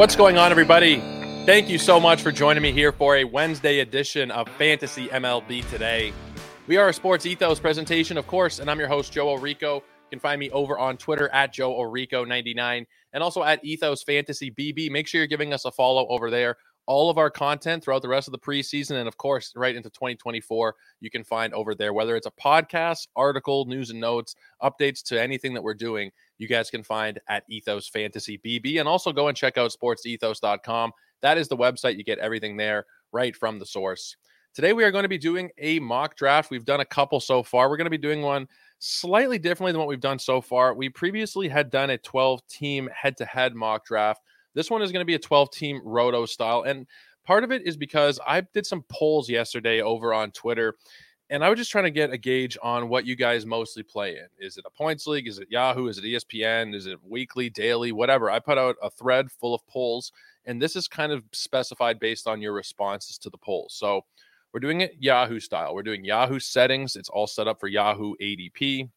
What's going on, everybody? Thank you so much for joining me here for a Wednesday edition of Fantasy MLB Today. We are a sports ethos presentation, of course, and I'm your host, Joe Orico. You can find me over on Twitter at Joe Orico99 and also at Ethos Fantasy BB. Make sure you're giving us a follow over there. All of our content throughout the rest of the preseason and, of course, right into 2024, you can find over there, whether it's a podcast, article, news and notes, updates to anything that we're doing you guys can find at Ethos Fantasy BB. And also go and check out sportsethos.com. That is the website. You get everything there right from the source. Today, we are going to be doing a mock draft. We've done a couple so far. We're going to be doing one slightly differently than what we've done so far. We previously had done a 12 team head to head mock draft. This one is going to be a 12 team roto style. And part of it is because I did some polls yesterday over on Twitter and I was just trying to get a gauge on what you guys mostly play in. Is it a points league? Is it Yahoo? Is it ESPN? Is it weekly, daily, whatever? I put out a thread full of polls, and this is kind of specified based on your responses to the polls. So we're doing it Yahoo style. We're doing Yahoo settings. It's all set up for Yahoo ADP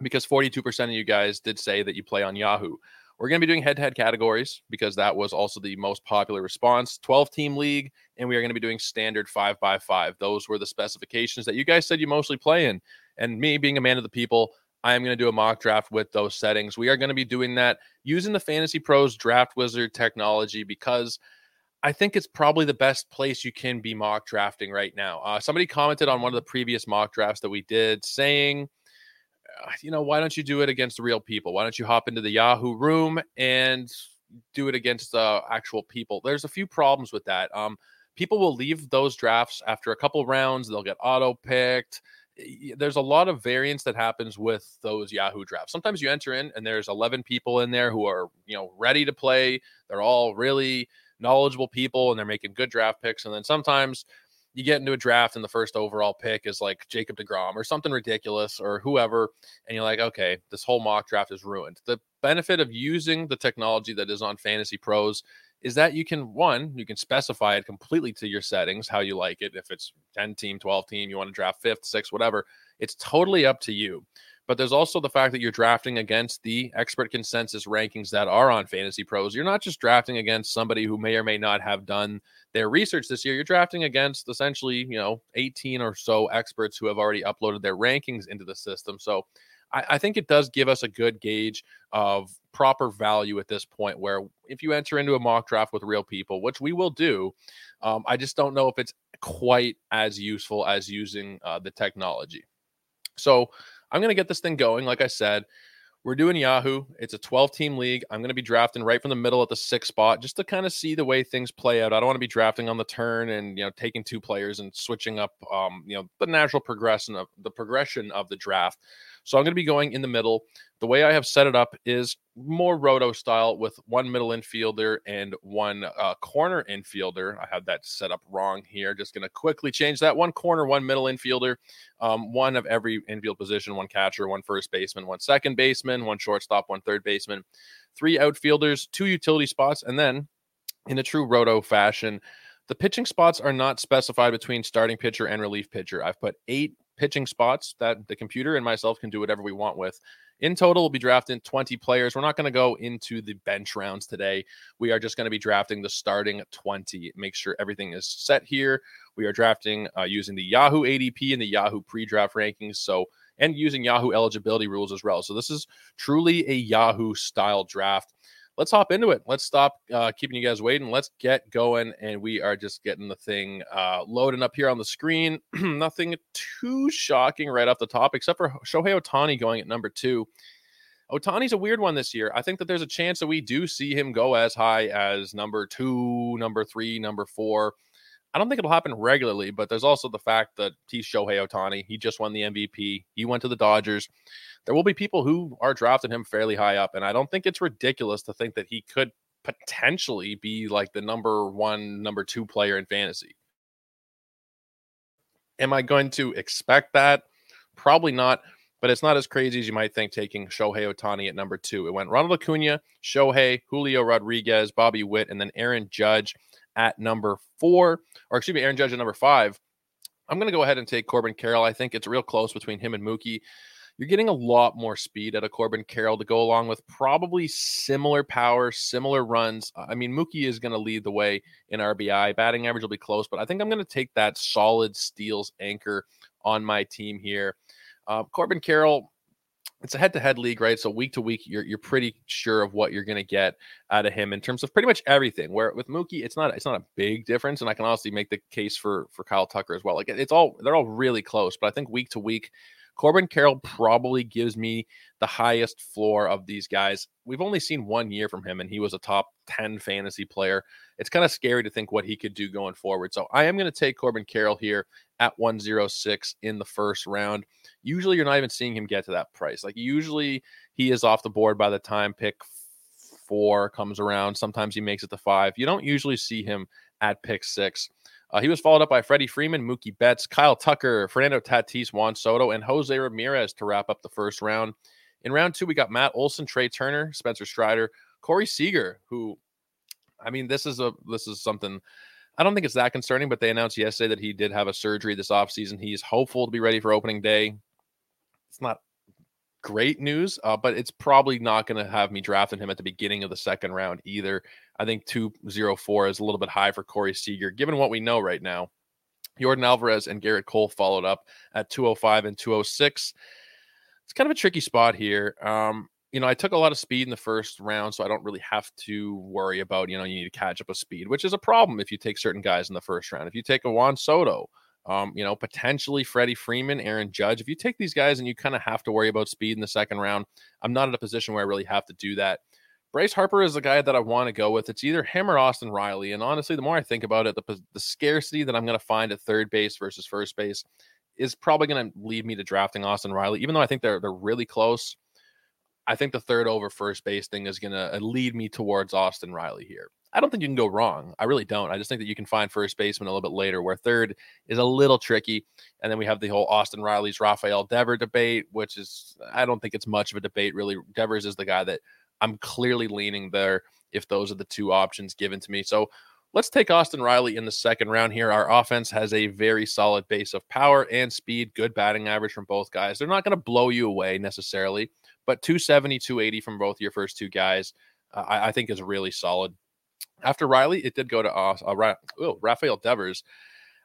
because 42% of you guys did say that you play on Yahoo. We're going to be doing head to head categories because that was also the most popular response 12 team league. And we are going to be doing standard five by five. Those were the specifications that you guys said you mostly play in. And me being a man of the people, I am going to do a mock draft with those settings. We are going to be doing that using the Fantasy Pros Draft Wizard technology because I think it's probably the best place you can be mock drafting right now. Uh, somebody commented on one of the previous mock drafts that we did saying, you know, why don't you do it against real people? Why don't you hop into the Yahoo room and do it against uh, actual people? There's a few problems with that. Um, people will leave those drafts after a couple rounds. They'll get auto picked. There's a lot of variance that happens with those Yahoo drafts. Sometimes you enter in and there's 11 people in there who are, you know, ready to play. They're all really knowledgeable people and they're making good draft picks. And then sometimes you get into a draft and the first overall pick is like Jacob DeGrom or something ridiculous or whoever, and you're like, okay, this whole mock draft is ruined. The benefit of using the technology that is on Fantasy Pros is that you can one, you can specify it completely to your settings, how you like it. If it's 10 team, 12 team, you want to draft fifth, sixth, whatever, it's totally up to you. But there's also the fact that you're drafting against the expert consensus rankings that are on Fantasy Pros. You're not just drafting against somebody who may or may not have done their research this year. You're drafting against essentially, you know, 18 or so experts who have already uploaded their rankings into the system. So I, I think it does give us a good gauge of proper value at this point. Where if you enter into a mock draft with real people, which we will do, um, I just don't know if it's quite as useful as using uh, the technology. So I'm going to get this thing going. Like I said, we're doing Yahoo. It's a 12 team league. I'm going to be drafting right from the middle at the sixth spot just to kind of see the way things play out. I don't want to be drafting on the turn and, you know, taking two players and switching up, um, you know, the natural progression of the progression of the draft. So I'm going to be going in the middle. The way I have set it up is more roto style with one middle infielder and one uh, corner infielder. I had that set up wrong here. Just going to quickly change that. One corner, one middle infielder, um, one of every infield position, one catcher, one first baseman, one second baseman, one shortstop, one third baseman, three outfielders, two utility spots, and then in a true roto fashion, the pitching spots are not specified between starting pitcher and relief pitcher. I've put eight pitching spots that the computer and myself can do whatever we want with. In total, we'll be drafting 20 players. We're not going to go into the bench rounds today. We are just going to be drafting the starting 20. Make sure everything is set here. We are drafting uh, using the Yahoo ADP and the Yahoo pre draft rankings. So, and using Yahoo eligibility rules as well. So, this is truly a Yahoo style draft let's hop into it. Let's stop uh, keeping you guys waiting. Let's get going. And we are just getting the thing uh, loading up here on the screen. Nothing too shocking right off the top, except for Shohei Ohtani going at number two. Ohtani's a weird one this year. I think that there's a chance that we do see him go as high as number two, number three, number four. I don't think it'll happen regularly, but there's also the fact that he's Shohei Ohtani. He just won the MVP. He went to the Dodgers there will be people who are drafting him fairly high up. And I don't think it's ridiculous to think that he could potentially be like the number one, number two player in fantasy. Am I going to expect that? Probably not, but it's not as crazy as you might think taking Shohei Ohtani at number two. It went Ronald Acuna, Shohei, Julio Rodriguez, Bobby Witt, and then Aaron Judge at number four, or excuse me, Aaron Judge at number five. I'm going to go ahead and take Corbin Carroll. I think it's real close between him and Mookie you're getting a lot more speed out of Corbin Carroll to go along with probably similar power, similar runs. I mean, Mookie is going to lead the way in RBI. Batting average will be close, but I think I'm going to take that solid steals anchor on my team here. Uh, Corbin Carroll, it's a head-to-head league, right? So week to week, you're you're pretty sure of what you're going to get out of him in terms of pretty much everything. Where with Mookie, it's not it's not a big difference, and I can honestly make the case for for Kyle Tucker as well. Like it's all they're all really close, but I think week to week, Corbin Carroll probably gives me the highest floor of these guys. We've only seen one year from him, and he was a top 10 fantasy player. It's kind of scary to think what he could do going forward. So I am going to take Corbin Carroll here at 106 in the first round. Usually, you're not even seeing him get to that price. Like, usually, he is off the board by the time pick four comes around. Sometimes he makes it to five. You don't usually see him at pick six. Uh, he was followed up by Freddie Freeman, Mookie Betts, Kyle Tucker, Fernando Tatis, Juan Soto, and Jose Ramirez to wrap up the first round. In round two, we got Matt Olson, Trea Turner, Spencer Strider, Corey Seager, who, I mean, this is a this is something. I don't think it's that concerning, but they announced yesterday that he did have a surgery this offseason. He's hopeful to be ready for opening day. It's not great news, uh, but it's probably not going to have me drafting him at the beginning of the second round either. I think 204 is a little bit high for Corey Seager, given what we know right now. Yordan Alvarez and Gerrit Cole followed up at 205 and 206. It's kind of a tricky spot here. Um, you know, I took a lot of speed in the first round, so I don't really have to worry about, you know, you need to catch up with speed, which is a problem if you take certain guys in the first round. If you take a Juan Soto, um, you know, potentially Freddie Freeman, Aaron Judge. If you take these guys and you kind of have to worry about speed in the second round, I'm not in a position where I really have to do that. Bryce Harper is the guy that I want to go with. It's either him or Austin Riley. And honestly, the more I think about it, the, the scarcity that I'm going to find at third base versus first base is probably going to lead me to drafting Austin Riley, even though I think they're they're really close. I think the third over first base thing is going to uh, lead me towards Austin Riley here. I don't think you can go wrong. I really don't. I just think that you can find first baseman a little bit later, where third is a little tricky. And then we have the whole Austin Riley's Rafael Dever debate, which is I don't think it's much of a debate really. Devers is the guy that I'm clearly leaning there if those are the two options given to me. So let's take Austin Riley in the second round here. Our offense has a very solid base of power and speed, good batting average from both guys. They're not going to blow you away necessarily, but 270, 280 from both your first two guys, uh, I, I, think is really solid. After Riley, it did go to uh, uh, oh, Rafael Devers.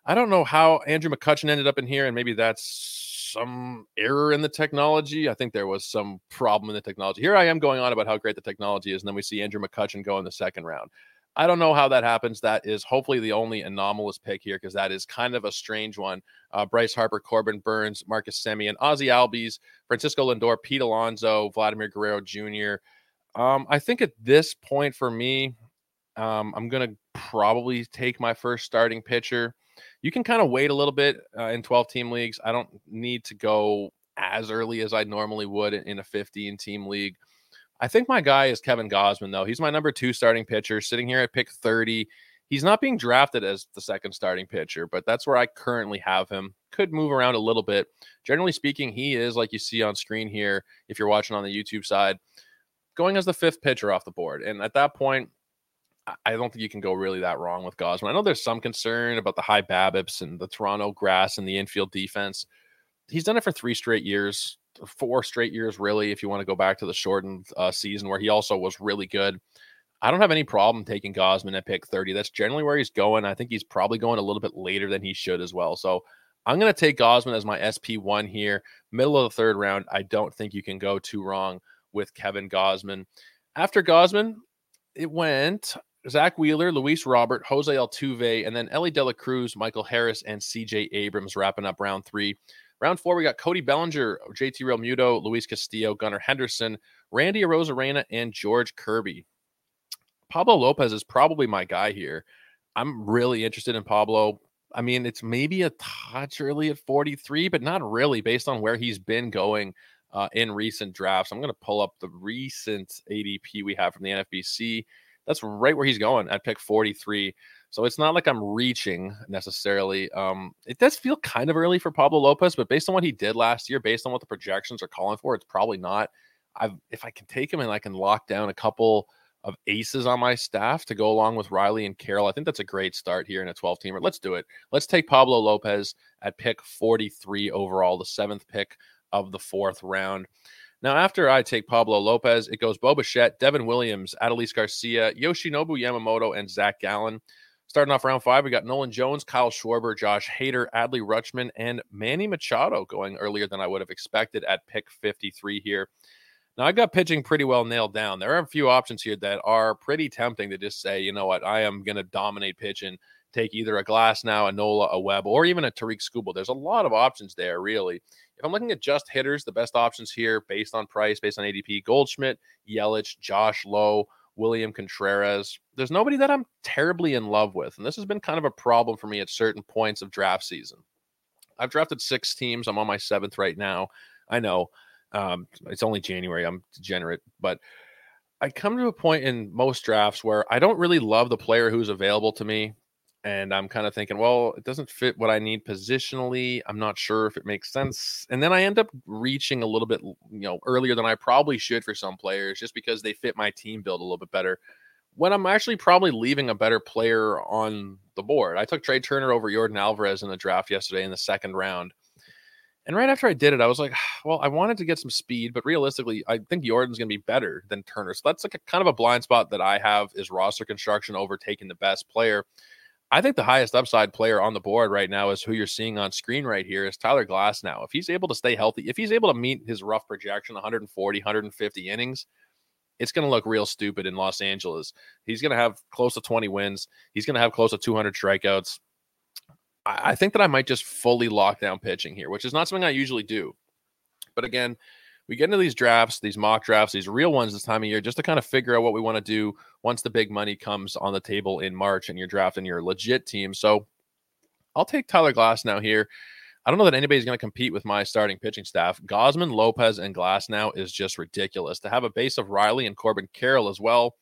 I don't know how Andrew McCutchen ended up in here, and maybe that's some error in the technology. I think there was some problem in the technology. Here I am going on about how great the technology is, and then we see Andrew McCutchen go in the second round. I don't know how that happens. That is hopefully the only anomalous pick here because that is kind of a strange one. Uh, Bryce Harper, Corbin Burnes, Marcus Semien, Ozzie Albies, Francisco Lindor, Pete Alonso, Vladimir Guerrero Jr. Um, I think at this point for me, um, I'm going to probably take my first starting pitcher. You can kind of wait a little bit uh, in 12 team leagues. I don't need to go as early as I normally would in a 15 team league. I think my guy is Kevin Gausman, though. He's my number two starting pitcher, sitting here at pick 30. He's not being drafted as the second starting pitcher, but that's where I currently have him. Could move around a little bit. Generally speaking, he is, like you see on screen here, if you're watching on the YouTube side, going as the fifth pitcher off the board. And at that point, I don't think you can go really that wrong with Gausman. I know there's some concern about the high BABIPs and the Toronto grass and the infield defense. He's done it for three straight years, four straight years, really, if you want to go back to the shortened uh, season where he also was really good. I don't have any problem taking Gausman at pick 30. That's generally where he's going. I think he's probably going a little bit later than he should as well. So I'm going to take Gausman as my SP1 here, middle of the third round. I don't think you can go too wrong with Kevin Gausman. After Gausman, it went Zack Wheeler, Luis Robert, Jose Altuve, and then Elly De La Cruz, Michael Harris, and CJ Abrams wrapping up round three. Round four, we got Cody Bellinger, JT Realmuto, Luis Castillo, Gunnar Henderson, Randy Arozarena, and George Kirby. Pablo Lopez is probably my guy here. I'm really interested in Pablo. I mean, it's maybe a touch early at 43, but not really based on where he's been going uh, in recent drafts. I'm going to pull up the recent ADP we have from the NFBC that's right where he's going at pick 43. So it's not like I'm reaching necessarily. Um, it does feel kind of early for Pablo Lopez, but based on what he did last year, based on what the projections are calling for, it's probably not. I've if I can take him and I can lock down a couple of aces on my staff to go along with Riley and Carroll, I think that's a great start here in a 12 teamer. Let's do it. Let's take Pablo Lopez at pick 43 overall, the seventh pick of the fourth round. Now, after I take Pablo Lopez, it goes Bo Bichette, Devin Williams, Adolis Garcia, Yoshinobu Yamamoto, and Zach Gallen. Starting off round five, we got Nolan Jones, Kyle Schwarber, Josh Hader, Adley Rutschman, and Manny Machado going earlier than I would have expected at pick 53 here. Now, I got pitching pretty well nailed down. There are a few options here that are pretty tempting to just say, you know what, I am going to dominate pitching, and take either a Glasnow, a Nola, a Webb, or even a Tarik Skubal. There's a lot of options there, really. If I'm looking at just hitters, the best options here based on price, based on ADP, Goldschmidt, Yelich, Josh Lowe, William Contreras. There's nobody that I'm terribly in love with. And this has been kind of a problem for me at certain points of draft season. I've drafted six teams. I'm on my seventh right now. I know um, it's only January. I'm degenerate, but I come to a point in most drafts where I don't really love the player who's available to me and I'm kind of thinking, well, it doesn't fit what I need positionally. I'm not sure if it makes sense. And then I end up reaching a little bit, you know, earlier than I probably should for some players just because they fit my team build a little bit better. When I'm actually probably leaving a better player on the board. I took Trea Turner over Yordan Alvarez in the draft yesterday in the second round. And right after I did it, I was like, well, I wanted to get some speed, but realistically, I think Yordan's going to be better than Turner. So that's like a kind of a blind spot that I have is roster construction overtaking the best player. I think the highest upside player on the board right now is who you're seeing on screen right here is Tyler Glass. Now, If he's able to stay healthy, if he's able to meet his rough projection 140, 150 innings, it's going to look real stupid in Los Angeles. He's going to have close to 20 wins. He's going to have close to 200 strikeouts. I think that I might just fully lock down pitching here, which is not something I usually do. But again, we get into these drafts, these mock drafts, these real ones this time of year, just to kind of figure out what we want to do once the big money comes on the table in March and you're drafting your legit team. So I'll take Tyler Glasnow here. I don't know that anybody's going to compete with my starting pitching staff. Gausman, Lopez, and Glass now is just ridiculous. To have a base of Riley and Corbin Carroll as well,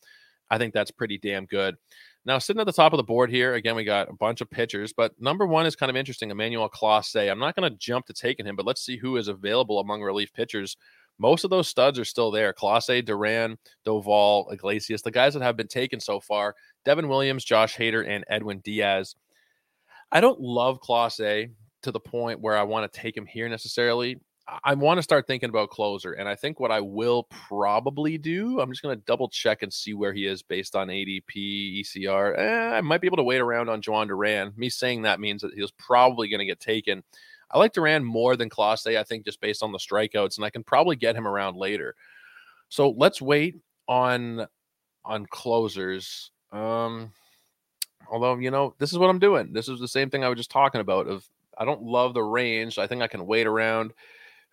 I think that's pretty damn good. Now, sitting at the top of the board here, again, we got a bunch of pitchers, but number one is kind of interesting. Emmanuel Clase. I'm not going to jump to taking him, but let's see who is available among relief pitchers most of those studs are still there. Clase, Duran, Doval, Iglesias, the guys that have been taken so far. Devin Williams, Josh Hader, and Edwin Diaz. I don't love Clase to the point where I want to take him here necessarily. I want to start thinking about closer. And I think what I will probably do, I'm just going to double check and see where he is based on ADP, ECR. Eh, I might be able to wait around on Jhoan Duran. Me saying that means that he was probably going to get taken. I like Duran more than Clase, I think, just based on the strikeouts, and I can probably get him around later. So let's wait on on closers. Um, although you know, this is what I'm doing. This is the same thing I was just talking about. Of I don't love the range. I think I can wait around.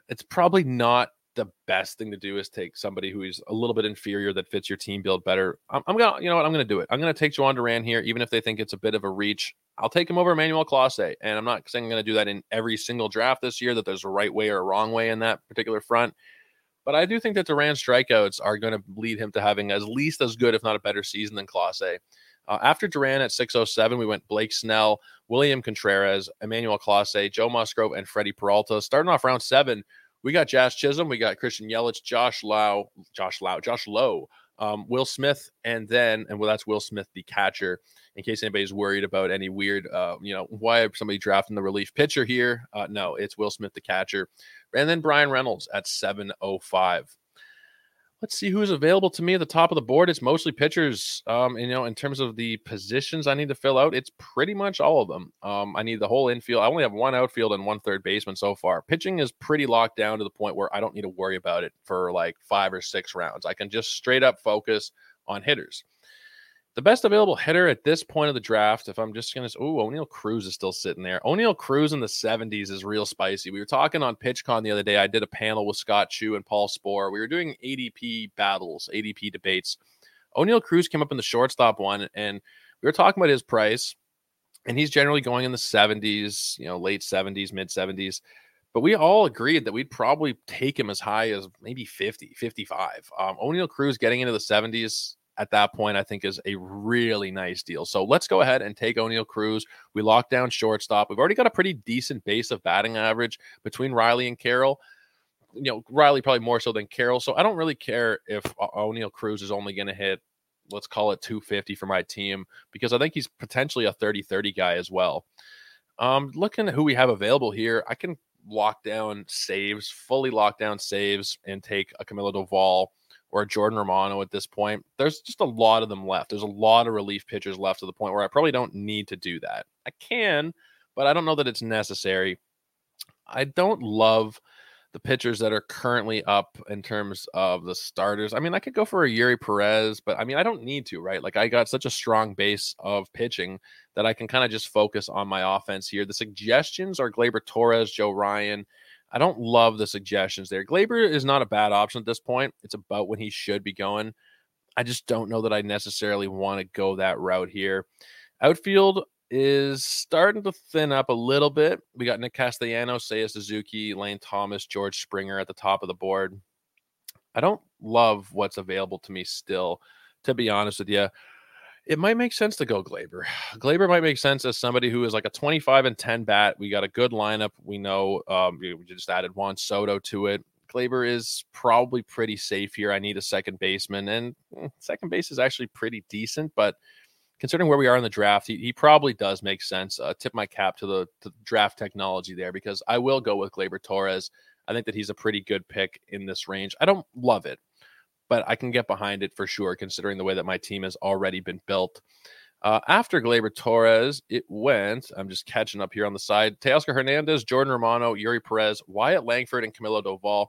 It's probably not the best thing to do is take somebody who is a little bit inferior that fits your team build better. I'm, I'm gonna, you know what, I'm gonna do it. I'm gonna take Jhoan Duran here, even if they think it's a bit of a reach. I'll take him over Emmanuel Clase. And I'm not saying I'm to do that in every single draft this year, that there's a right way or a wrong way in that particular front. But I do think that Duran's strikeouts are going to lead him to having at least as good, if not a better season than Clase. Uh, after Duran at 607, we went Blake Snell, William Contreras, Emmanuel Clase, Joe Musgrove, and Freddie Peralta. Starting off round seven, we got Jazz Chisholm, we got Christian Yelich, Josh Lau, Josh Lau, Josh Lowe, um, Will Smith, and then, and well, that's Will Smith, the catcher in case anybody's worried about any weird, uh, you know, why somebody drafting the relief pitcher here? Uh, no, it's Will Smith, the catcher, and then Bryan Reynolds at 705. Let's see who's available to me at the top of the board. It's mostly pitchers. Um, you know, in terms of the positions I need to fill out, it's pretty much all of them. Um, I need the whole infield. I only have one outfield and one third baseman so far. Pitching is pretty locked down to the point where I don't need to worry about it for like five or six rounds. I can just straight up focus on hitters. The best available hitter at this point of the draft, if I'm just going to, oh, Oneil Cruz is still sitting there. Oneil Cruz in the 70s is real spicy. We were talking on PitchCon the other day. I did a panel with Scott Chu and Paul Sporer. We were doing ADP battles, ADP debates. Oneil Cruz came up in the shortstop one, and we were talking about his price, and he's generally going in the 70s, you know, late 70s, mid 70s. But we all agreed that we'd probably take him as high as maybe 50, 55. Um, Oneil Cruz getting into the 70s at that point, I think is a really nice deal. So let's go ahead and take Oneil Cruz. We lock down shortstop. We've already got a pretty decent base of batting average between Riley and Carroll. You know, Riley probably more so than Carroll. So I don't really care if Oneil Cruz is only going to hit, let's call it 250 for my team, because I think he's potentially a 30 30 guy as well. Um, looking at who we have available here, I can lock down saves, fully lock down saves, and take a Camilo Doval or Jordan Romano at this point. There's just a lot of them left. There's a lot of relief pitchers left to the point where I probably don't need to do that. I can, but I don't know that it's necessary. I don't love the pitchers that are currently up in terms of the starters. I mean, I could go for a Eury Perez, but I mean, I don't need to, right? Like, I got such a strong base of pitching that I can kind of just focus on my offense here. The suggestions are Gleyber Torres, Joe Ryan. I don't love the suggestions there. Gleyber is not a bad option at this point. It's about when he should be going. I just don't know that I necessarily want to go that route here. Outfield, is starting to thin up a little bit. We got Nick Castellanos, Seiya Suzuki, Lane Thomas, George Springer at the top of the board. I don't love what's available to me still, to be honest with you. It might make sense to go Gleyber. Gleyber might make sense as somebody who is like a 25 and 10 bat. We got a good lineup. We know um, we just added Juan Soto to it. Gleyber is probably pretty safe here. I need a second baseman, and mm, second base is actually pretty decent, but considering where we are in the draft, he, he probably does make sense. Uh, tip my cap to the, to the draft technology there because I will go with Gleyber Torres. I think that he's a pretty good pick in this range. I don't love it, but I can get behind it for sure, considering the way that my team has already been built. Uh, after Gleyber Torres, it went. I'm just catching up here on the side. Teoscar Hernandez, Jordan Romano, Eury Perez, Wyatt Langford, and Camilo Doval.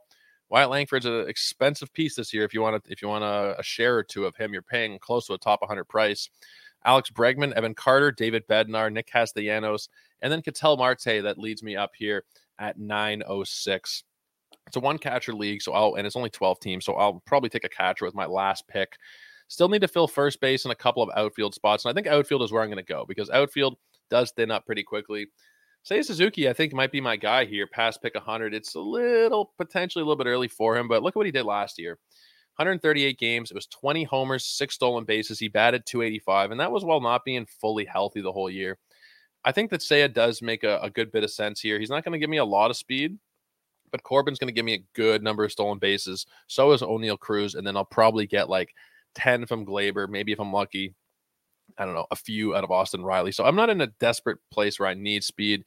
Wyatt Langford's an expensive piece this year. If you want to, if you want a, a share or two of him, you're paying close to a top 100 price. Alex Bregman, Evan Carter, David Bednar, Nick Castellanos, and then Ketel Marte that leads me up here at 906. It's a one catcher league, so I'll and it's only 12 teams, so I'll probably take a catcher with my last pick. Still need to fill first base and a couple of outfield spots. And I think outfield is where I'm going to go because outfield does thin up pretty quickly. Say Suzuki, I think, might be my guy here. Past pick 100. It's a little, potentially a little bit early for him, but look at what he did last year. 138 games. It was 20 homers, six stolen bases. He batted 285, and that was while not being fully healthy the whole year. I think that Seiya does make a, a good bit of sense here. He's not going to give me a lot of speed, but Corbin's going to give me a good number of stolen bases. So is Oneil Cruz, and then I'll probably get like 10 from Gleyber, maybe if I'm lucky. I don't know, a few out of Austin Riley. So I'm not in a desperate place where I need speed.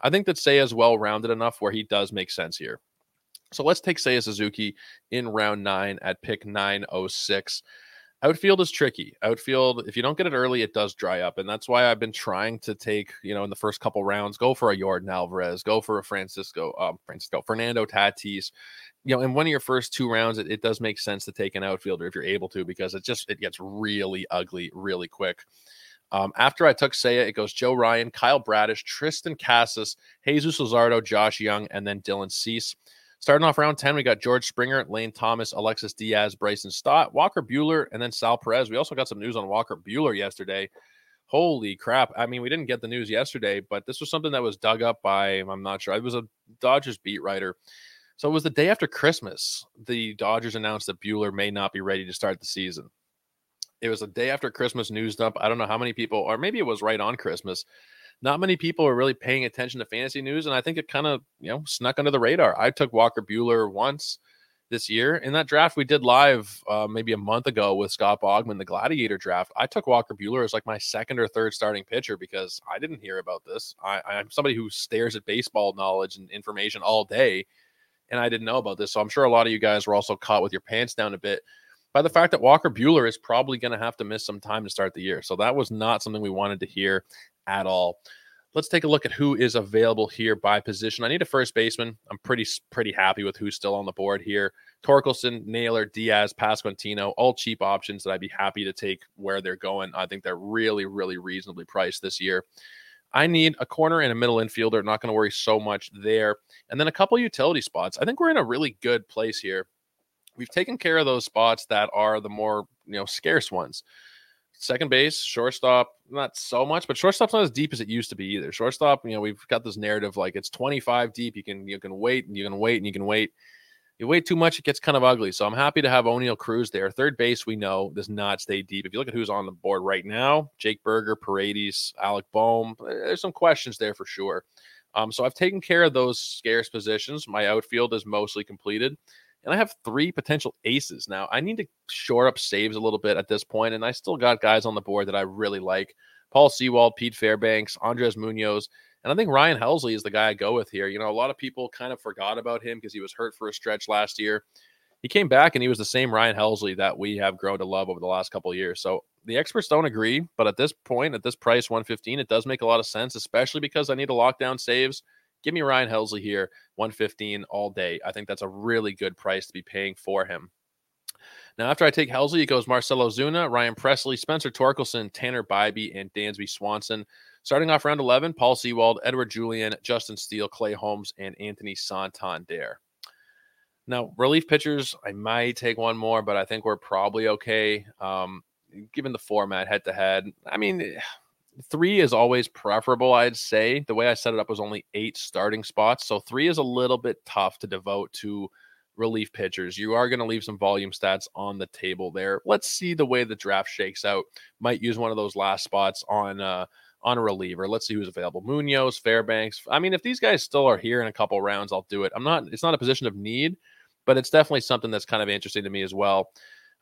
I think that Seiya is well rounded enough where he does make sense here. So let's take Seiya Suzuki in round nine at pick 906. Outfield is tricky. Outfield, if you don't get it early, it does dry up. And that's why I've been trying to take, you know, in the first couple rounds, go for a Yordan Alvarez, go for a Francisco, um, Francisco, Fernando Tatis. You know, in one of your first two rounds, it, it does make sense to take an outfielder if you're able to, because it just it gets really ugly really quick. Um, after I took Seiya, it goes Joe Ryan, Kyle Bradish, Triston Casas, Jesus Luzardo, Josh Jung, and then Dylan Cease. Starting off round 10, we got George Springer, Lane Thomas, Alexis Diaz, Bryson Stott, Walker Buehler, and then Sal Perez. We also got some news on Walker Buehler yesterday. Holy crap. I mean, we didn't get the news yesterday, but this was something that was dug up by, I'm not sure, it was a Dodgers beat writer. So it was the day after Christmas. The Dodgers announced that Buehler may not be ready to start the season. It was a day after Christmas news dump. I don't know how many people, or maybe it was right on Christmas not many people are really paying attention to fantasy news, and I think it kind of you know snuck under the radar. I took Walker Buehler once this year in that draft we did live uh, maybe a month ago with Scott Bogman, the Gladiator draft. I took Walker Buehler as like my second or third starting pitcher because I didn't hear about this. I, I'm somebody who stares at baseball knowledge and information all day, and I didn't know about this. So I'm sure a lot of you guys were also caught with your pants down a bit by the fact that Walker Buehler is probably going to have to miss some time to start the year. So that was not something we wanted to hear at all. Let's take a look at who is available here by position. I need a first baseman. I'm pretty pretty happy with who's still on the board here. Torkelson, Naylor, Diaz, Pasquantino, all cheap options that I'd be happy to take where they're going. I think they're really, really reasonably priced this year. I need a corner and a middle infielder. Not going to worry so much there. And then a couple utility spots. I think we're in a really good place here. We've taken care of those spots that are the more you know scarce ones second base, shortstop, not so much, but shortstop's not as deep as it used to be either. Shortstop, you know, we've got this narrative like it's 25 deep. You can you can wait and you can wait and you can wait. You wait too much, it gets kind of ugly. So I'm happy to have Oneil Cruz there. Third base, we know does not stay deep. If you look at who's on the board right now, Jake Burger, Paredes, Alec Bohm, eh, there's some questions there for sure. Um, so I've taken care of those scarce positions. My outfield is mostly completed and I have three potential aces. Now, I need to shore up saves a little bit at this point, and I still got guys on the board that I really like Paul Sewald, Pete Fairbanks, Andres Munoz, And I think Ryan Helsley is the guy I go with here. You know, a lot of people kind of forgot about him because he was hurt for a stretch last year. He came back and he was the same Ryan Helsley that we have grown to love over the last couple years. So the experts don't agree, but at this point, at this price, 115, it does make a lot of sense, especially because I need to lock down saves. Give me Ryan Helsley here, 115 all day. I think that's a really good price to be paying for him. Now, after I take Helsley, it goes Marcell Ozuna, Ryan Pressly, Spencer Torkelson, Tanner Bibee, and Dansby Swanson. Starting off round 11, Paul Sewald, Edouard Julien, Justin Steele, Clay Holmes, and Anthony Santander. Now, relief pitchers, I might take one more, but I think we're probably okay. Um, given the format head to head, I mean, three is always preferable, I'd say. The way I set it up was only eight starting spots. So three is a little bit tough to devote to relief pitchers. You are going to leave some volume stats on the table there. Let's see the way the draft shakes out. Might use one of those last spots on uh on a reliever. Let's see who's available. Munoz, Fairbanks. I mean, if these guys still are here in a couple rounds, I'll do it. I'm not it's not a position of need, but it's definitely something that's kind of interesting to me as well.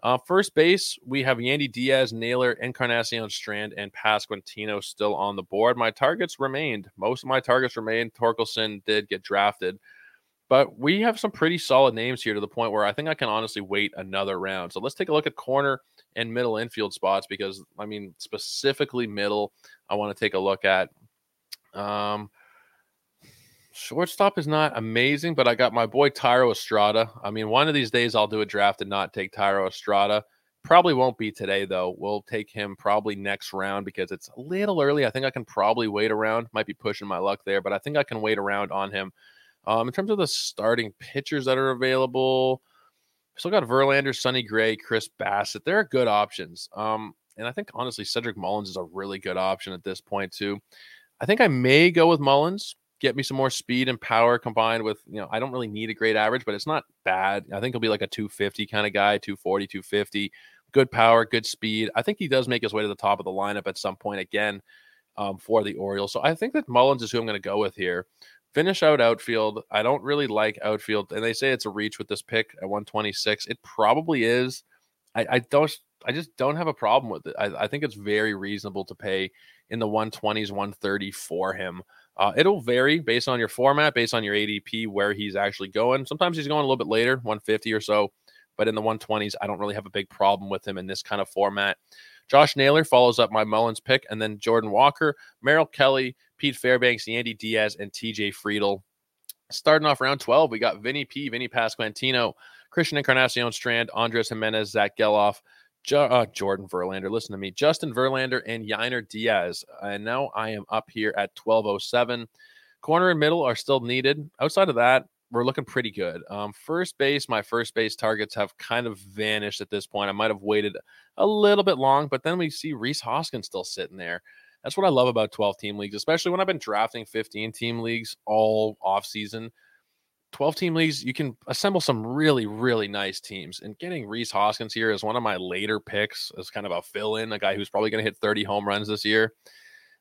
Uh, first base, we have Yandy Diaz, Naylor, Encarnacion Strand, and Pasquantino still on the board. My targets remained. Most of my targets remained. Torkelson did get drafted. But we have some pretty solid names here to the point where I think I can honestly wait another round. So let's take a look at corner and middle infield spots because, I mean, specifically middle, I want to take a look at. Um, Shortstop is not amazing, but I got my boy Thairo Estrada. I mean, one of these days I'll do a draft and not take Thairo Estrada. Probably won't be today though. We'll take him probably next round because it's a little early. I think I can probably wait around. Might be pushing my luck there, but I think I can wait around on him. Um, in terms of the starting pitchers that are available, still got Verlander, Sonny Gray, Chris Bassitt. They're good options. Um, and I think honestly, Cedric Mullins is a really good option at this point too. I think I may go with Mullins get me some more speed and power combined with, you know, I don't really need a great average, but it's not bad. I think he'll be like a 250 kind of guy, 240, 250. Good power, good speed. I think he does make his way to the top of the lineup at some point again um, for the Orioles. So I think that Mullins is who I'm going to go with here. Finish out outfield. I don't really like outfield, and they say it's a reach with this pick at 126. It probably is. I, I don't. I just don't have a problem with it. I, I think it's very reasonable to pay in the 120s, 130 for him. Uh, it'll vary based on your format, based on your ADP, where he's actually going. Sometimes he's going a little bit later, 150 or so, but in the 120s, I don't really have a big problem with him in this kind of format. Josh Naylor follows up my Mullins pick, and then Jordan Walker, Merrill Kelly, Pete Fairbanks, Andy Diaz, and TJ Friedel. Starting off round 12, we got Vinny P, Vinny Pasquantino, Christian Encarnacion Strand, Andres Gimenez, Zack Gelof, Jo- uh, Jordan Verlander. Listen to me, Justin Verlander and Yainer Diaz. And now I am up here at 1207. Corner and middle are still needed. Outside of that, we're looking pretty good. Um, first base, my first base targets have kind of vanished at this point. I might have waited a little bit long, but then we see Rhys Hoskins still sitting there. That's what I love about 12 team leagues, especially when I've been drafting 15 team leagues all off season. 12 team leagues, you can assemble some really, really nice teams. And getting Rhys Hoskins here is one of my later picks as kind of a fill in, a guy who's probably going to hit 30 home runs this year.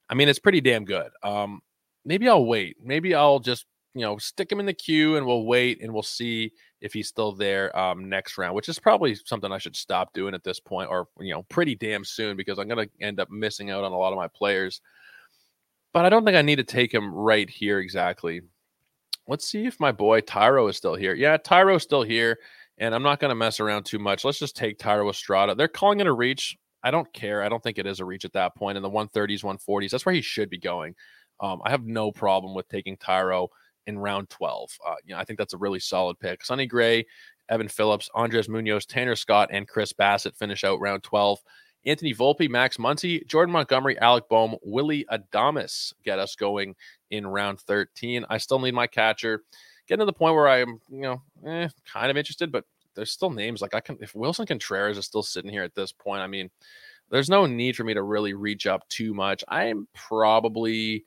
I mean, it's pretty damn good. Um, maybe I'll wait. Maybe I'll just, you know, stick him in the queue and we'll wait and we'll see if he's still there um, next round, which is probably something I should stop doing at this point or, you know, pretty damn soon because I'm going to end up missing out on a lot of my players. But I don't think I need to take him right here exactly. Let's see if my boy Thairo is still here. Yeah, Thairo's still here, and I'm not going to mess around too much. Let's just take Thairo Estrada. They're calling it a reach. I don't care. I don't think it is a reach at that point in the 130s, 140s. That's where he should be going. Um, I have no problem with taking Thairo in round 12. Uh, you know, I think that's a really solid pick. Sonny Gray, Evan Phillips, Andres Munoz, Tanner Scott, and Chris Bassitt finish out round 12. Anthony Volpe, Max Muncy, Jordan Montgomery, Alec Bohm, Willy Adames get us going in round 13. I still need my catcher. Getting to the point where I'm, you know, eh, kind of interested, but there's still names like I can. If Willson Contreras is still sitting here at this point, I mean, there's no need for me to really reach up too much. I'm probably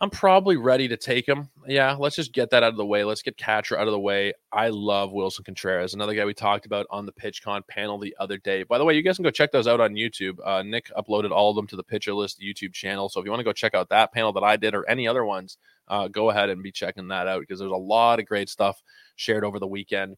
I'm probably ready to take him. Yeah, let's just get that out of the way. Let's get Catcher out of the way. I love Willson Contreras, another guy we talked about on the PitchCon panel the other day. By the way, you guys can go check those out on YouTube. Uh, Nick uploaded all of them to the Pitcher List YouTube channel. So if you want to go check out that panel that I did or any other ones, uh, go ahead and be checking that out because there's a lot of great stuff shared over the weekend.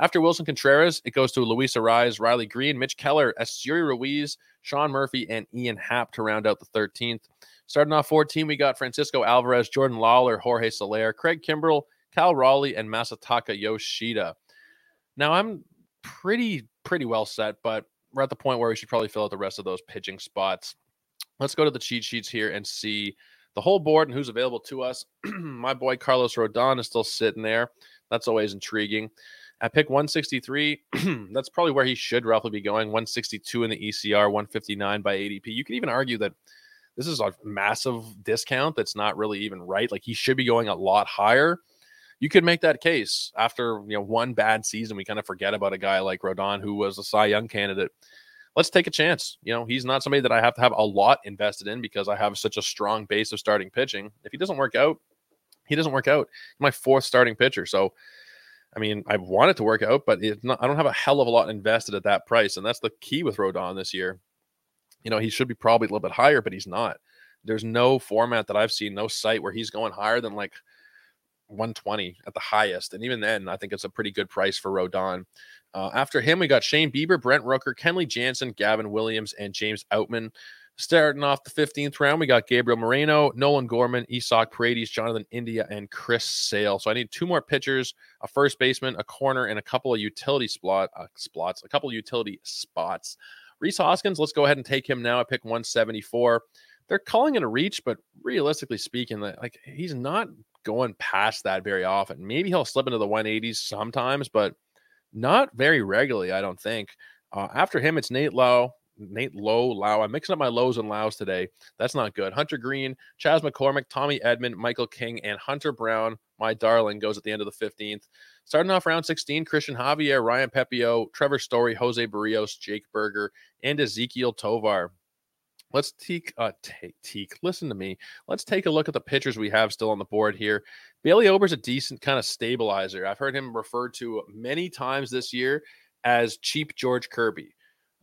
After Willson Contreras, it goes to Luis Arraez, Riley Greene, Mitch Keller, Esteury Ruiz, Sean Murphy, and Ian Happ to round out the 13th. Starting off 14, we got Francisco Alvarez, Jordan Lawlar, Jorge Soler, Craig Kimbrel, Cal Raleigh, and Masataka Yoshida. Now I'm pretty pretty well set, but we're at the point where we should probably fill out the rest of those pitching spots. Let's go to the cheat sheets here and see the whole board and who's available to us. My boy Carlos Rodon is still sitting there. That's always intriguing. At pick 163, that's probably where he should roughly be going. 162 in the ECR, 159 by ADP. You can even argue that this is a massive discount that's not really even right. Like he should be going a lot higher. You could make that case after you know one bad season. We kind of forget about a guy like Rodon who was a Cy Young candidate. Let's take a chance. You know, he's not somebody that I have to have a lot invested in because I have such a strong base of starting pitching. If he doesn't work out, he doesn't work out. My fourth starting pitcher. So I mean, I want it to work out, but it's not, I don't have a hell of a lot invested at that price. And that's the key with Rodon this year. You know, he should be probably a little bit higher, but he's not. There's no format that I've seen, no site where he's going higher than like 120 at the highest. And even then, I think it's a pretty good price for Rodon. Uh, after him, we got Shane Bieber, Brent Rooker, Kenley Jansen, Gavin Williams, and James Outman. Starting off the 15th round, we got Gabriel Moreno, Nolan Gorman, Isaac Paredes, Jonathan India, and Chris Sale. So I need two more pitchers, a first baseman, a corner, and a couple of utility spot uh, spots, a couple of utility spots. Rhys Hoskins, let's go ahead and take him now. I pick 174. They're calling it a reach, but realistically speaking, like he's not going past that very often. Maybe he'll slip into the 180s sometimes, but not very regularly, I don't think. Uh, after him, it's Nate Lowe, Nate Lowe, Lau. I'm mixing up my lows and lows today. That's not good. Hunter Greene, Chas McCormick, Tommy Edman, Michael King, and Hunter Brown, my darling, goes at the end of the 15th. Starting off round 16, Cristian Javier, Ryan Pepiot, Trevor Story, Jose Berrios, Jake Burger, and Ezequiel Tovar. Let's take uh take teak. Listen to me. Let's take a look at the pitchers we have still on the board here. Bailey Ober's a decent kind of stabilizer. I've heard him referred to many times this year as cheap George Kirby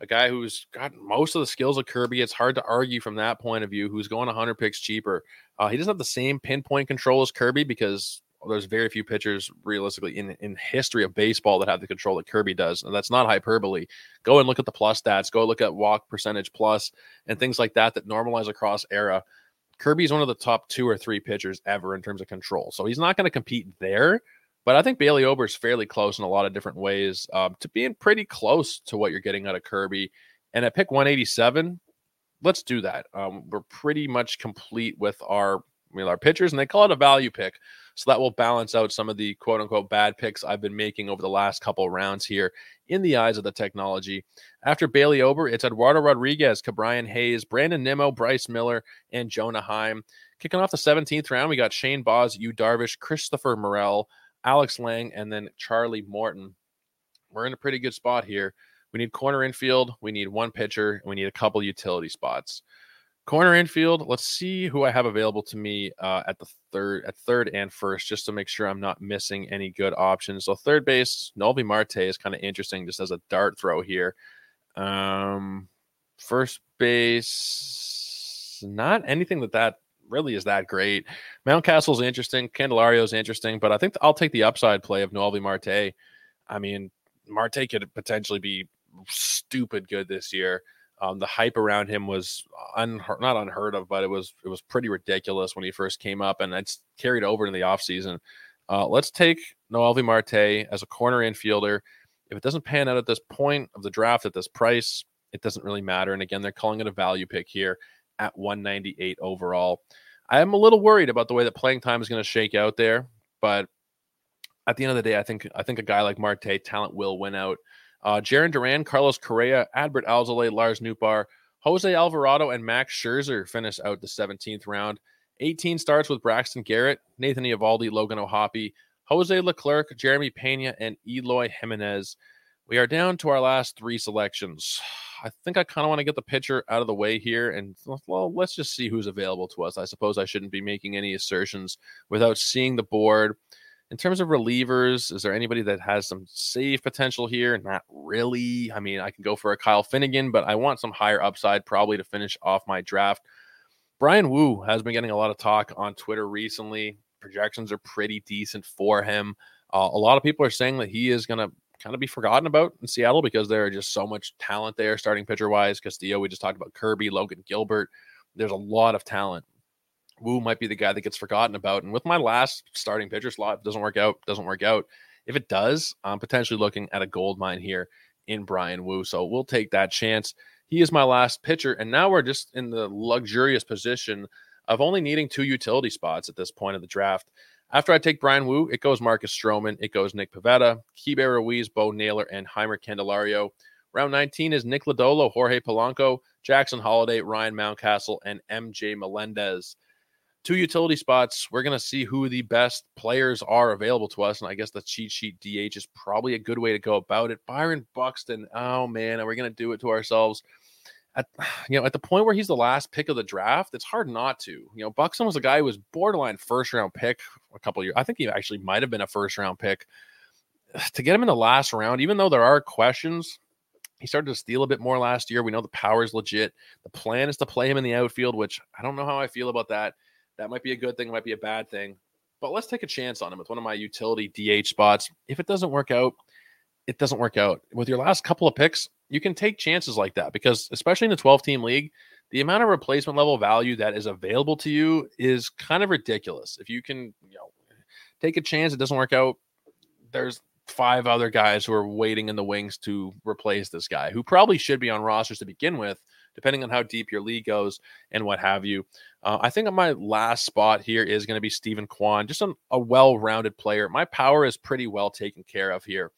a guy who's got most of the skills of Kirby. It's hard to argue from that point of view. Who's going 100 picks cheaper? Uh, he doesn't have the same pinpoint control as Kirby because there's very few pitchers realistically in in history of baseball that have the control that Kirby does, and that's not hyperbole. Go and look at the plus stats. Go look at walk percentage plus and things like that that normalize across era. Kirby's one of the top two or three pitchers ever in terms of control, so he's not going to compete there. But I think Bailey Ober is fairly close in a lot of different ways um, to being pretty close to what you're getting out of Kirby. And at pick 187, let's do that. Um, we're pretty much complete with our with our pitchers, and they call it a value pick. So that will balance out some of the quote unquote bad picks I've been making over the last couple rounds here in the eyes of the technology. After Bailey Ober, it's Eduardo Rodriguez, Ke'Bryan Hayes, Brandon Nimmo, Bryce Miller, and Jonah Heim. Kicking off the 17th round, we got Shane Baz, Yu Darvish, Christopher Morel, Alex Lang, and then Charlie Morton. We're in a pretty good spot here. We need corner infield. We need one pitcher. And we need a couple utility spots. Corner infield. Let's see who I have available to me uh, at the third, at third and first, just to make sure I'm not missing any good options. So third base, Noelvi Marte is kind of interesting, just as a dart throw here. Um, first base, not anything that that really is that great. Mountcastle's interesting. Candelario's interesting, but I think I'll take the upside play of Noelvi Marte. I mean, Marte could potentially be stupid good this year. Um, the hype around him was not unheard of, but it was it was pretty ridiculous when he first came up, and it's carried over in the offseason. Uh, let's take Noelvi Marte as a corner infielder. If it doesn't pan out at this point of the draft at this price, it doesn't really matter. And again, they're calling it a value pick here at 198 overall. I am a little worried about the way that playing time is going to shake out there, but at the end of the day, I think I think a guy like Marte talent will win out. Uh, Jarren Duran, Carlos Correa, Adbert Alzolay, Lars Nootbaar, Jose Alvarado, and Max Scherzer finish out the 17th round. 18 starts with Braxton Garrett, Nathan Eovaldi, Logan O'Hoppe, Jose Leclerc, Jeremy Pena, and Eloy Jimenez. We are down to our last three selections. I think I kind of want to get the pitcher out of the way here, and well, let's just see who's available to us. I suppose I shouldn't be making any assertions without seeing the board. In terms of relievers, is there anybody that has some save potential here? Not really. I mean, I can go for a Kyle Finnegan, but I want some higher upside probably to finish off my draft. Bryan Woo has been getting a lot of talk on Twitter recently. Projections are pretty decent for him. Uh, a lot of people are saying that he is going to kind of be forgotten about in Seattle because there are just so much talent there, starting pitcher wise. Castillo, we just talked about Kirby, Logan Gilbert. There's a lot of talent. Woo might be the guy that gets forgotten about. And with my last starting pitcher slot, doesn't work out, doesn't work out. If it does, I'm potentially looking at a gold mine here in Bryan Woo. So we'll take that chance. He is my last pitcher. And now we're just in the luxurious position of only needing two utility spots at this point of the draft. After I take Bryan Woo, it goes Marcus Stroman, it goes Nick Pivetta, Keibert Ruiz, Bo Naylor, and Jeimer Candelario. Round 19 is Nick Lodolo, Jorge Polanco, Jackson Holliday, Ryan Mountcastle, and MJ Melendez. Two utility spots. We're going to see who the best players are available to us. And I guess the cheat sheet DH is probably a good way to go about it. Byron Buxton. Oh, man. Are we going to do it to ourselves? At, you know, at the point where he's the last pick of the draft, it's hard not to. You know, Buxton was a guy who was borderline first round pick a couple years. I think he actually might have been a first round pick. To get him in the last round, even though there are questions, he started to steal a bit more last year. We know the power is legit. The plan is to play him in the outfield, which I don't know how I feel about that. That might be a good thing, might be a bad thing. But let's take a chance on him with one of my utility DH spots. If it doesn't work out, it doesn't work out. With your last couple of picks, you can take chances like that because, especially in the 12 team league, the amount of replacement level value that is available to you is kind of ridiculous. If you can, you know, take a chance, it doesn't work out. There's five other guys who are waiting in the wings to replace this guy who probably should be on rosters to begin with, depending on how deep your league goes and what have you. Uh, I think my last spot here is going to be Steven Kwan, just a, a well rounded player. My power is pretty well taken care of here.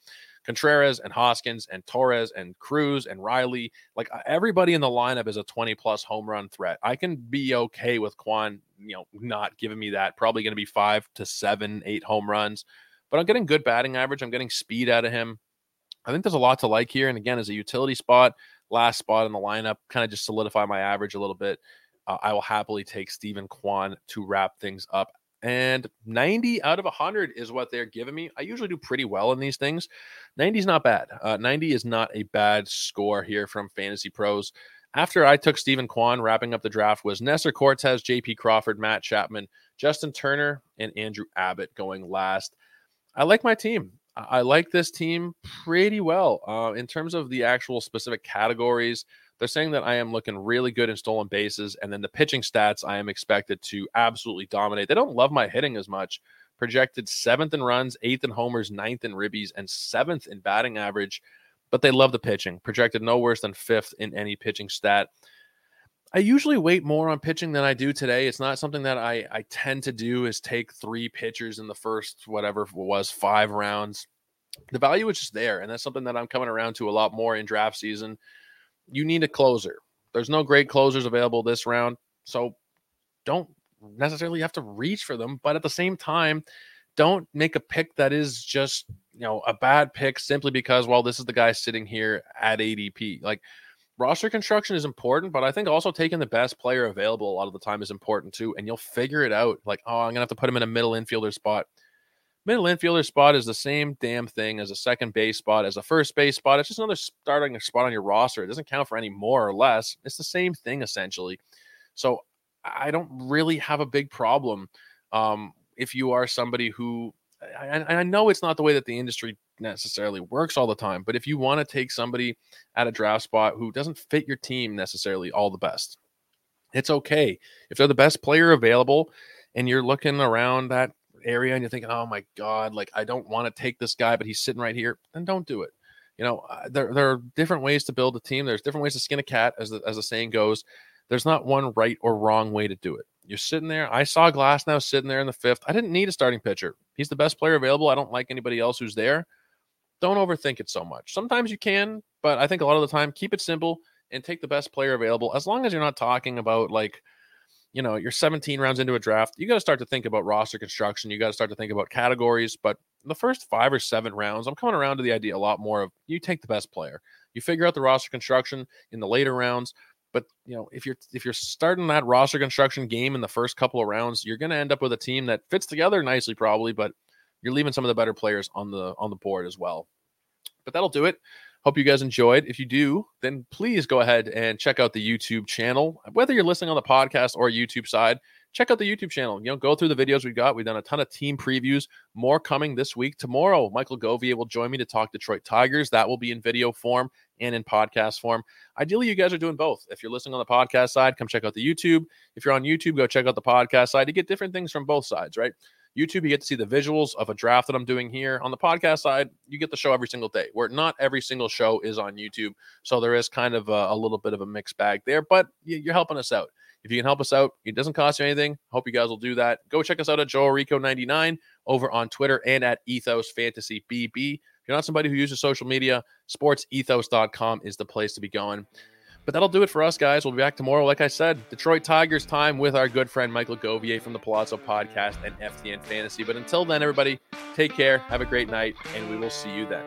Contreras and Hoskins and Torres and Cruz and Riley, like uh, everybody in the lineup is a 20 plus home run threat. I can be okay with Kwan, you know, not giving me that. Probably going to be five to seven, eight home runs but I'm getting good batting average. I'm getting speed out of him. I think there's a lot to like here. And again, as a utility spot, last spot in the lineup, kind of just solidify my average a little bit. Uh, I will happily take Steven Kwan to wrap things up. And 90 out of 100 is what they're giving me. I usually do pretty well in these things. 90 is not bad. Uh, 90 is not a bad score here from Fantasy Pros. After I took Steven Kwan, wrapping up the draft was Nestor Cortes, JP Crawford, Matt Chapman, Justin Turner, and Andrew Abbott going last. I like my team. I like this team pretty well. Uh, in terms of the actual specific categories, they're saying that I am looking really good in stolen bases. And then the pitching stats, I am expected to absolutely dominate. They don't love my hitting as much. Projected seventh in runs, eighth in homers, ninth in ribbies, and seventh in batting average. But they love the pitching. Projected no worse than fifth in any pitching stat. I usually wait more on pitching than I do today. It's not something that I, I tend to do is take three pitchers in the first whatever it was five rounds. The value is just there, and that's something that I'm coming around to a lot more in draft season. You need a closer. There's no great closers available this round, so don't necessarily have to reach for them. But at the same time, don't make a pick that is just you know a bad pick simply because well this is the guy sitting here at ADP. Like roster construction is important, but I think also taking the best player available a lot of the time is important too. And you'll figure it out. Like, oh, I'm gonna have to put him in a middle infielder spot. Middle infielder spot is the same damn thing as a second base spot, as a first base spot. It's just another starting spot on your roster. It doesn't count for any more or less. It's the same thing essentially. So I don't really have a big problem um, if you are somebody who I, I know it's not the way that the industry necessarily works all the time, but if you want to take somebody at a draft spot who doesn't fit your team necessarily all the best, it's okay. If they're the best player available and you're looking around that area and you're thinking, oh my God, like I don't want to take this guy, but he's sitting right here, then don't do it. You know, uh, there, there are different ways to build a team. There's different ways to skin a cat, as the, as the saying goes. There's not one right or wrong way to do it. You're sitting there. I saw Glasnow sitting there in the fifth. I didn't need a starting pitcher. He's the best player available. I don't like anybody else who's there don't overthink it so much. Sometimes you can, but I think a lot of the time, keep it simple and take the best player available. As long as you're not talking about like, you know, you're 17 rounds into a draft, you got to start to think about roster construction. You got to start to think about categories. But the first five or seven rounds, I'm coming around to the idea a lot more of you take the best player. You figure out the roster construction in the later rounds. But you know, if you're if you're starting that roster construction game in the first couple of rounds, you're going to end up with a team that fits together nicely, probably, but you're leaving some of the better players on the on the board as well. But that'll do it. Hope you guys enjoyed. If you do, then please go ahead and check out the YouTube channel. Whether you're listening on the podcast or YouTube side, check out the YouTube channel. You know, go through the videos we've got. We've done a ton of team previews. More coming this week. Tomorrow, Michael Govier will join me to talk Detroit Tigers. That will be in video form and in podcast form. Ideally, you guys are doing both. If you're listening on the podcast side, come check out the YouTube. If you're on YouTube, go check out the podcast side. You get different things from both sides, right? YouTube, you get to see the visuals of a draft that I'm doing here. On the podcast side, you get the show every single day, where not every single show is on YouTube. So there is kind of a, a little bit of a mixed bag there, but you're helping us out. If you can help us out, it doesn't cost you anything. Hope you guys will do that. Go check us out at JoeOrrico99 over on Twitter and at Ethos Fantasy BB. If you're not somebody who uses social media, sportsethos.com is the place to be going. But that'll do it for us, guys. We'll be back tomorrow. Like I said, Detroit Tigers time with our good friend Michael Govier from the Palazzo Podcast and FTN Fantasy. But until then, everybody, take care, have a great night, and we will see you then.